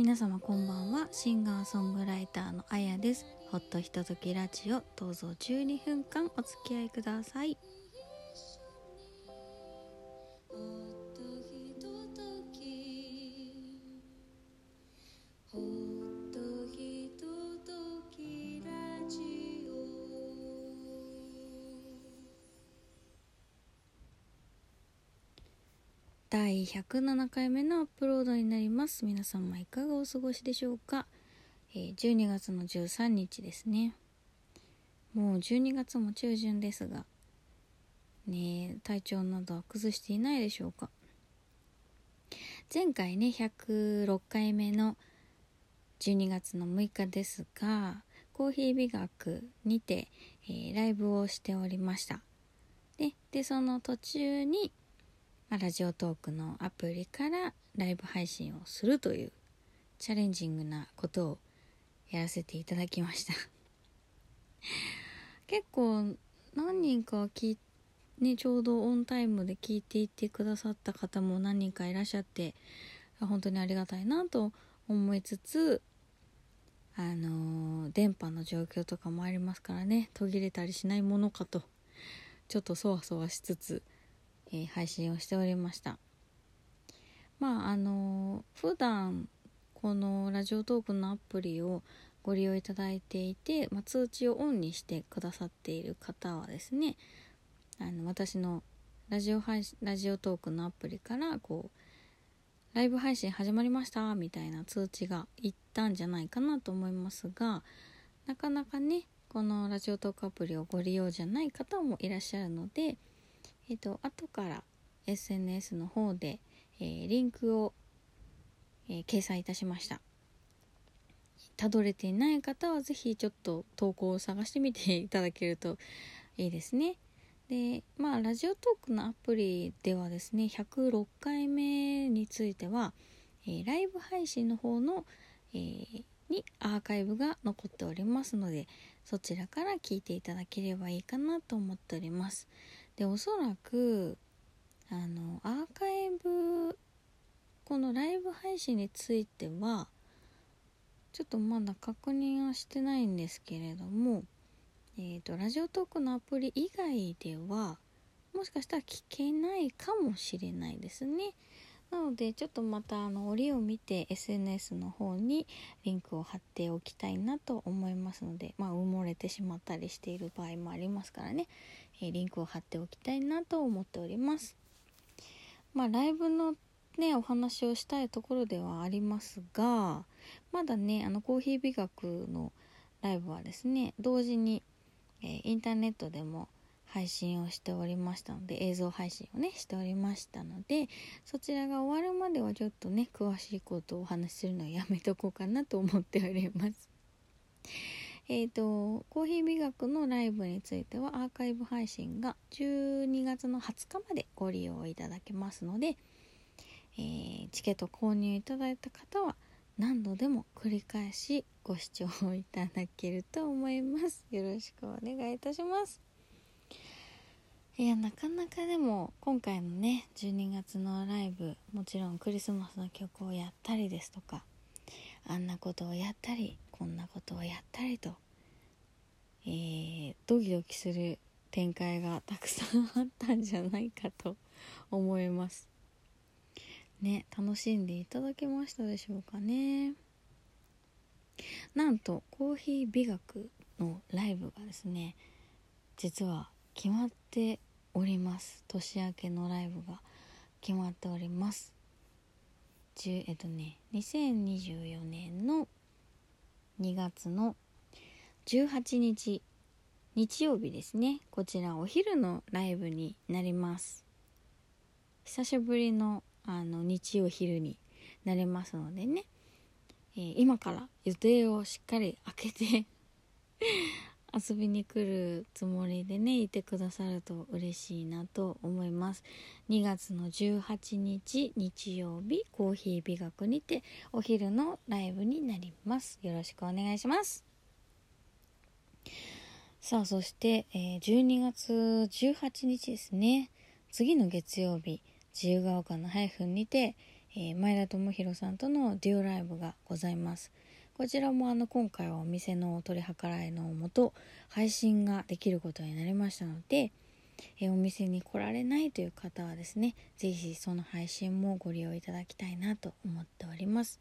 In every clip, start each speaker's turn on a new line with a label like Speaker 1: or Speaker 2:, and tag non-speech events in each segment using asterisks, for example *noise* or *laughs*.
Speaker 1: 皆様こんばんは。シンガーソングライターのあやです。ほっとひとときラジオ。どうぞ12分間お付き合いください。第107回目のアップロードになります。皆様いかがお過ごしでしょうか、え、12月の13日ですね。もう12月も中旬ですがね体調などは崩していないでしょうか？前回ね106回目の12月の6日ですがコーヒー美学にて、えー、ライブをしておりました。でその途中にま、ラジオトークのアプリからライブ配信をするというチャレンジングなことをやらせていただきました。*laughs* 結構何人か聞ね、ちょうどオンタイムで聞いていってくださった方も何人かいらっしゃって本当にありがたいなと思いつつあのー、電波の状況とかもありますからね。途切れたりしないものかとちょっとそわそわしつつえー、配信をしておりました。まああの普段このラジオトークのアプリをご利用いただいていて、まあ、通知をオンにしてくださっている方はですねあの私のラジオ配ラジオトークのアプリからこうライブ配信始まりましたみたいな通知がいったんじゃないかなと思いますがなかなかねこのラジオトークアプリをご利用じゃない方もいらっしゃるのでえっ、と後から SNS の方で、えー、リンクを、えー、掲載いたしました。たどれていない方は是非ちょっと投稿を探してみていただけるといいですね。でまあラジオトークのアプリではですね106回目については、えー、ライブ配信の方の、えー、にアーカイブが残っておりますのでそちらから聞いていただければいいかなと思っております。でおそらくあのアーカイブこのライブ配信についてはちょっとまだ確認はしてないんですけれどもえーと、ラジオトークのアプリ以外ではもしかしたら聞けないかもしれないですね。なのでちょっとまたあの折を見て SNS の方にリンクを貼っておきたいなと思いますのでまあ埋もれてしまったりしている場合もありますからね、え、リンクを貼っておきたいなと思っております。まあライブのねお話をしたいところではありますがまだねあのコーヒー美学のライブはですね同時に、えー、インターネットでも配信をしておりましたので映像配信をねしておりましたのでそちらが終わるまではちょっとね詳しいことをお話しするのをやめとこうかなと思っております。えっ、ー、とコーヒー美学のライブについてはアーカイブ配信が12月の20日までご利用いただけますので、えー、チケット購入いただいた方は何度でも繰り返しご視聴いただけると思います。よろしくお願いいたします。いやなかなかでも今回のね12月のライブもちろんクリスマスの曲をやったりですとかあんなことをやったりこんなことをやったりと、えー、ドキドキする展開がたくさんあったんじゃないかと *laughs* 思います。ね楽しんでいただけましたでしょうかね。なんとコーヒー美学のライブがですね実は決まっております。年明けのライブが決まっております。10えっとね2024年の2月の18日日曜日ですね。こちらお昼のライブになります。久しぶりのあの日曜昼になりますのでね、えー、今から予定をしっかり開けて遊びに来るつもりでねいてくださると嬉しいなと思います。2月の18日日曜日コーヒー美学にてお昼のライブになります。よろしくお願いします。さあそして、えー、12月18日ですね。次の月曜日自由が丘のハイフンにて、えー、前田智弘さんとのデュオライブがございます。こちらもあの今回はお店の取り計らいのもと配信ができることになりましたので、え、お店に来られないという方はですね是非その配信もご利用いただきたいなと思っております。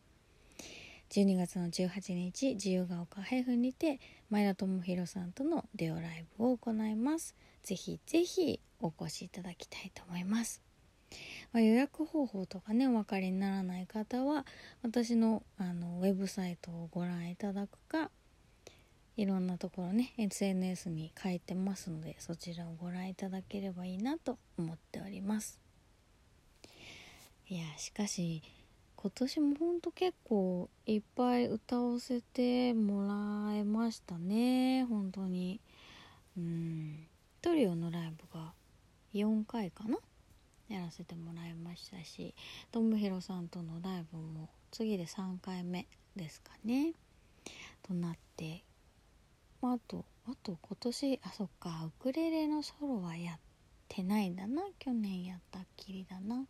Speaker 1: 12月の18日自由が丘配布にて前田智弘さんとのデオライブを行います。ぜひぜひお越しいただきたいと思います。まあ、予約方法とかねお分かりにならない方は私のあのウェブサイトをご覧いただくかいろんなところね SNS に書いてますのでそちらをご覧いただければいいなと思っております。いやしかし今年もほんと結構いっぱい歌わせてもらえましたね本当に。うん。トリオのライブが4回かなやらせてもらいましたしともひろさんとのライブも次で3回目ですかね。となってまあ、あとあと今年あそっかウクレレのソロはやってないんだな。去年やったっきりだな。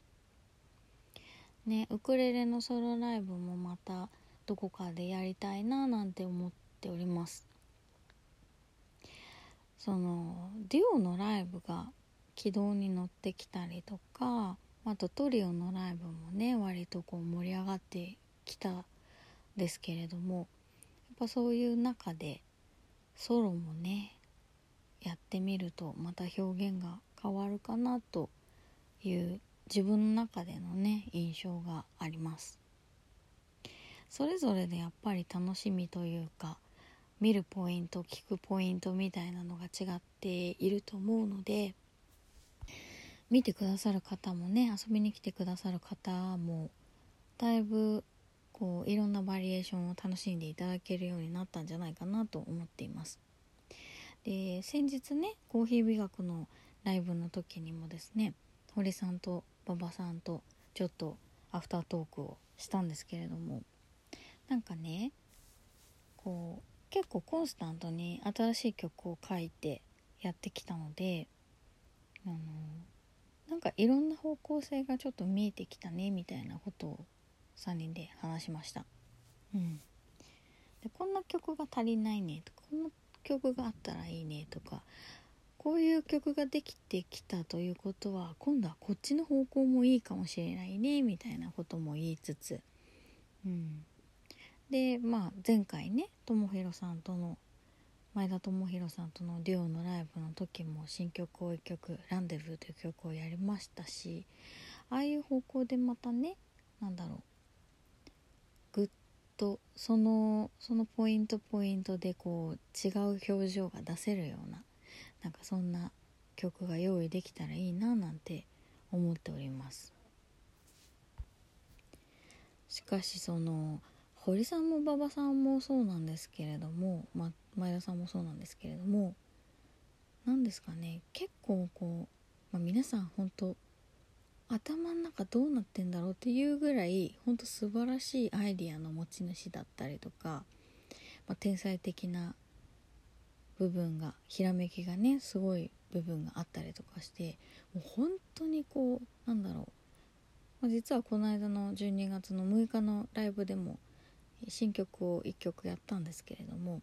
Speaker 1: ねウクレレのソロライブもまたどこかでやりたいななんて思っております。そのデュオのライブが軌道に乗ってきたりとかあとトリオのライブもね割とこう盛り上がってきたですけれどもやっぱそういう中でソロもねやってみるとまた表現が変わるかなという自分の中でのね印象があります。それぞれでやっぱり楽しみというか見るポイント聞くポイントみたいなのが違っていると思うので見てくださる方もね遊びに来てくださる方もだいぶこういろんなバリエーションを楽しんでいただけるようになったんじゃないかなと思っています。で先日ねコーヒー美学のライブの時にもですね堀さんと馬場さんとちょっとアフタートークをしたんですけれどもなんかねこう結構コンスタントに新しい曲を書いてやってきたのであのなんかいろんな方向性がちょっと見えてきたねみたいなことを3人で話しました。うん、でこんな曲が足りないねとかこんな曲があったらいいねとかこういう曲ができてきたということは今度はこっちの方向もいいかもしれないねみたいなことも言いつつ、うん、でまあ前回ねともひろさんとの前田智弘さんとのデュオのライブの時も新曲を1曲「ランデブー」という曲をやりましたしああいう方向でまたね何だろうぐっとそのそのポイントポイントでこう違う表情が出せるようななんかそんな曲が用意できたらいいななんて思っております。しかしその堀さんも馬場さんもそうなんですけれども、ま、前田さんもそうなんですけれども何ですかね結構こう、ま皆さん本当頭の中どうなってんだろうっていうぐらい本当素晴らしいアイディアの持ち主だったりとか、まあ、天才的な部分がひらめきがねすごい部分があったりとかしてもう本当にこうなんだろう、まあ、実はこの間の12月の6日のライブでも新曲を1曲やったんですけれども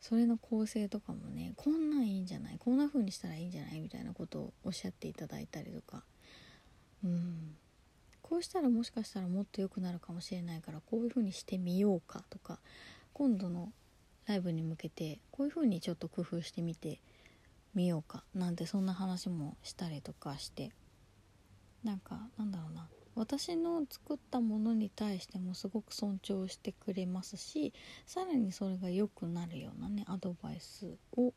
Speaker 1: それの構成とかもねこんなんいいんじゃないこんな風にしたらいいんじゃないみたいなことをおっしゃっていただいたりとかうんこうしたらもしかしたらもっと良くなるかもしれないからこういう風にしてみようかとか今度のライブに向けてこういう風にちょっと工夫してみてみようかなんてそんな話もしたりとかしてなんかなんだろうな私の作ったものに対してもすごく尊重してくれますしさらにそれが良くなるようなねアドバイスを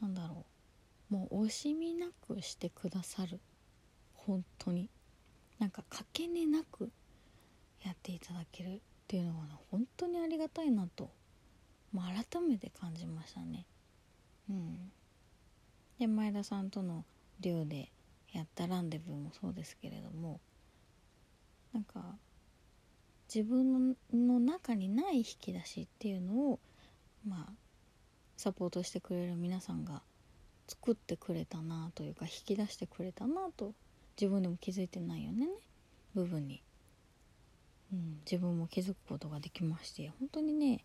Speaker 1: なんだろうもう惜しみなくしてくださる。本当に。なんかかけねなくやっていただけるっていうのは、ね、本当にありがたいなと、まあ、改めて感じましたね。うん。で前田さんとの寮でやったランデブーもそうですけれどもなんか自分の中にない引き出しっていうのをまあサポートしてくれる皆さんが作ってくれたなというか引き出してくれたなと自分でも気づいてないよね部分に。うん、自分も気づくことができまして本当にね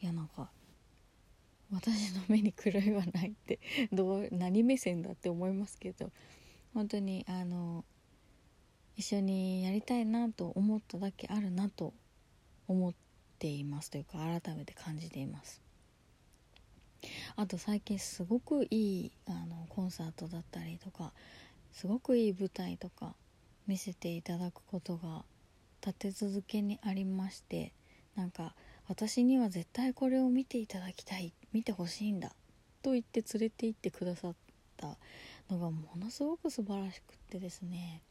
Speaker 1: いやなんか私の目に狂いはないってどう何目線だって思いますけど本当にあの一緒にやりたいなと思っただけあるなと思っていますというか改めて感じています。あと最近すごくいいあのコンサートだったりとかすごくいい舞台とか見せていただくことが立て続けにありましてなんか私には絶対これを見ていただきたい見てほしいんだと言って連れて行ってくださったのがものすごく素晴らしくってですね。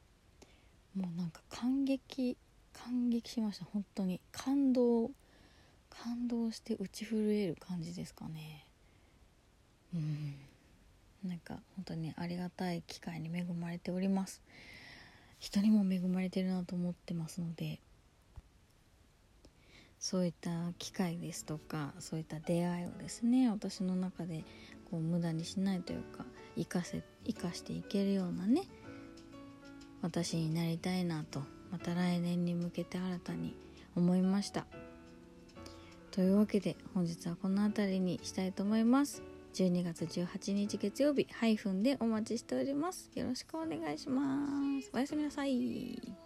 Speaker 1: もうなんか感激感激しました。本当に。感動感動して打ち震える感じですかね。うん。なんか本当にありがたい機会に恵まれております。人にも恵まれてるなと思ってますので。そういった機会ですとかそういった出会いをですね私の中でこう無駄にしないというか生かせ生かしていけるようなね私になりたいなとまた来年に向けて新たに思いました。というわけで本日はこの辺りにしたいと思います。12月18日月曜日ハイフンでお待ちしております。よろしくお願いします。おやすみなさい。